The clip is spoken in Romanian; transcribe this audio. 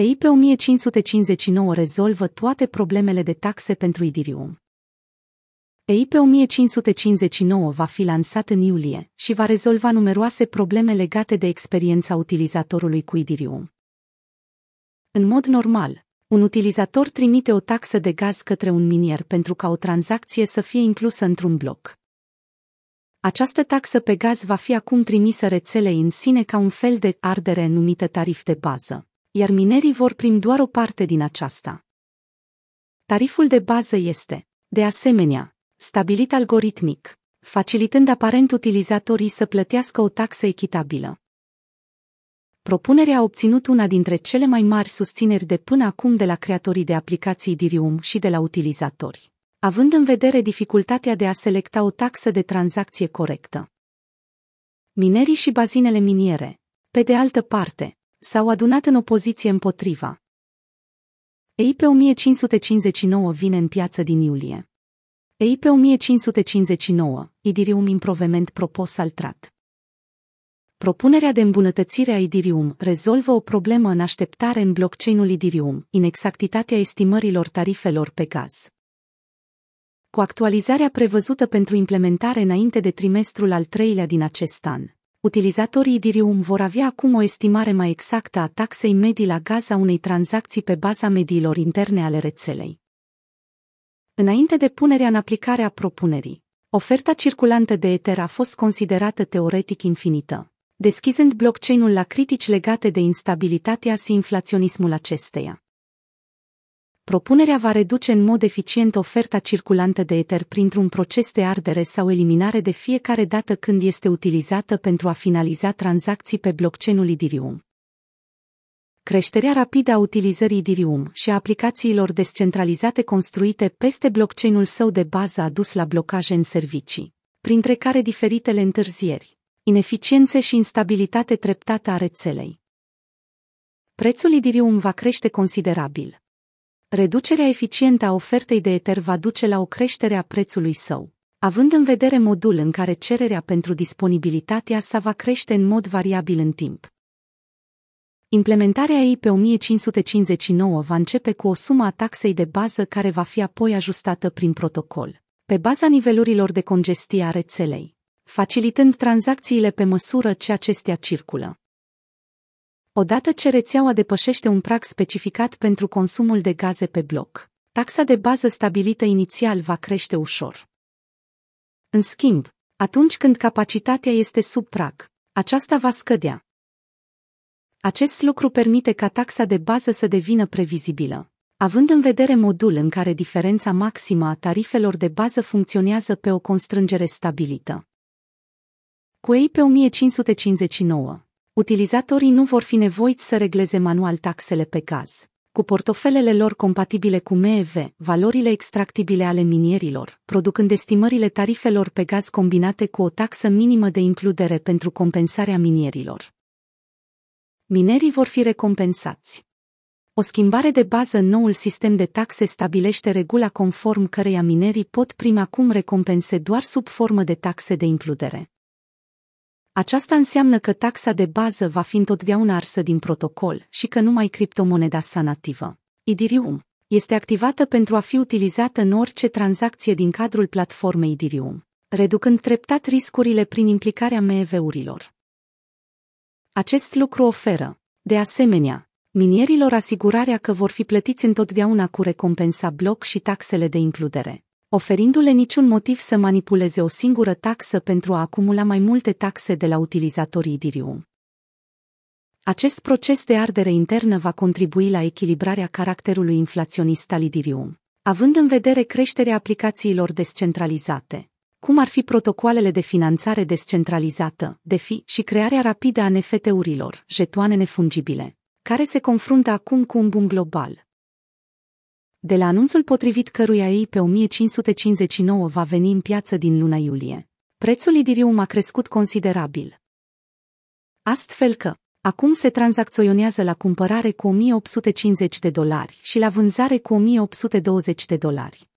EIP 1559 rezolvă toate problemele de taxe pentru Idirium. EIP 1559 va fi lansat în iulie și va rezolva numeroase probleme legate de experiența utilizatorului cu Idirium. În mod normal, un utilizator trimite o taxă de gaz către un minier pentru ca o tranzacție să fie inclusă într-un bloc. Această taxă pe gaz va fi acum trimisă rețelei în sine ca un fel de ardere numită tarif de bază iar minerii vor primi doar o parte din aceasta. Tariful de bază este, de asemenea, stabilit algoritmic, facilitând aparent utilizatorii să plătească o taxă echitabilă. Propunerea a obținut una dintre cele mai mari susțineri de până acum de la creatorii de aplicații Dirium și de la utilizatori, având în vedere dificultatea de a selecta o taxă de tranzacție corectă. Minerii și bazinele miniere, pe de altă parte, s-au adunat în opoziție împotriva. EIP 1559 vine în piață din iulie. EIP 1559, Idirium Improvement Propos Altrat. Propunerea de îmbunătățire a Idirium rezolvă o problemă în așteptare în blockchain-ul Idirium, inexactitatea estimărilor tarifelor pe gaz. Cu actualizarea prevăzută pentru implementare înainte de trimestrul al treilea din acest an, utilizatorii Ethereum vor avea acum o estimare mai exactă a taxei medii la gaz a unei tranzacții pe baza mediilor interne ale rețelei. Înainte de punerea în aplicare a propunerii, oferta circulantă de Ether a fost considerată teoretic infinită, deschizând blockchain-ul la critici legate de instabilitatea și inflaționismul acesteia. Propunerea va reduce în mod eficient oferta circulantă de Ether printr-un proces de ardere sau eliminare de fiecare dată când este utilizată pentru a finaliza tranzacții pe blockchain-ul Ethereum. Creșterea rapidă a utilizării Ethereum și a aplicațiilor descentralizate construite peste blockchain-ul său de bază a dus la blocaje în servicii, printre care diferitele întârzieri, ineficiențe și instabilitate treptată a rețelei. Prețul Ethereum va crește considerabil reducerea eficientă a ofertei de Ether va duce la o creștere a prețului său, având în vedere modul în care cererea pentru disponibilitatea sa va crește în mod variabil în timp. Implementarea ei pe 1559 va începe cu o sumă a taxei de bază care va fi apoi ajustată prin protocol, pe baza nivelurilor de congestie a rețelei, facilitând tranzacțiile pe măsură ce acestea circulă. Odată ce rețeaua depășește un prag specificat pentru consumul de gaze pe bloc, taxa de bază stabilită inițial va crește ușor. În schimb, atunci când capacitatea este sub prag, aceasta va scădea. Acest lucru permite ca taxa de bază să devină previzibilă, având în vedere modul în care diferența maximă a tarifelor de bază funcționează pe o constrângere stabilită. Cu ei pe 1559, utilizatorii nu vor fi nevoiți să regleze manual taxele pe gaz. Cu portofelele lor compatibile cu MEV, valorile extractibile ale minierilor, producând estimările tarifelor pe gaz combinate cu o taxă minimă de includere pentru compensarea minierilor. Minerii vor fi recompensați. O schimbare de bază în noul sistem de taxe stabilește regula conform căreia minerii pot prima acum recompense doar sub formă de taxe de includere. Aceasta înseamnă că taxa de bază va fi întotdeauna arsă din protocol și că numai criptomoneda sa nativă, Ethereum, este activată pentru a fi utilizată în orice tranzacție din cadrul platformei Ethereum, reducând treptat riscurile prin implicarea MEV-urilor. Acest lucru oferă, de asemenea, minierilor asigurarea că vor fi plătiți întotdeauna cu recompensa bloc și taxele de includere oferindu-le niciun motiv să manipuleze o singură taxă pentru a acumula mai multe taxe de la utilizatorii Ethereum. Acest proces de ardere internă va contribui la echilibrarea caracterului inflaționist al Ethereum, având în vedere creșterea aplicațiilor descentralizate, cum ar fi protocoalele de finanțare descentralizată, DeFi, și crearea rapidă a NFT-urilor, jetoane nefungibile, care se confruntă acum cu un boom global de la anunțul potrivit căruia ei pe 1559 va veni în piață din luna iulie. Prețul Idirium a crescut considerabil. Astfel că, acum se tranzacționează la cumpărare cu 1850 de dolari și la vânzare cu 1820 de dolari.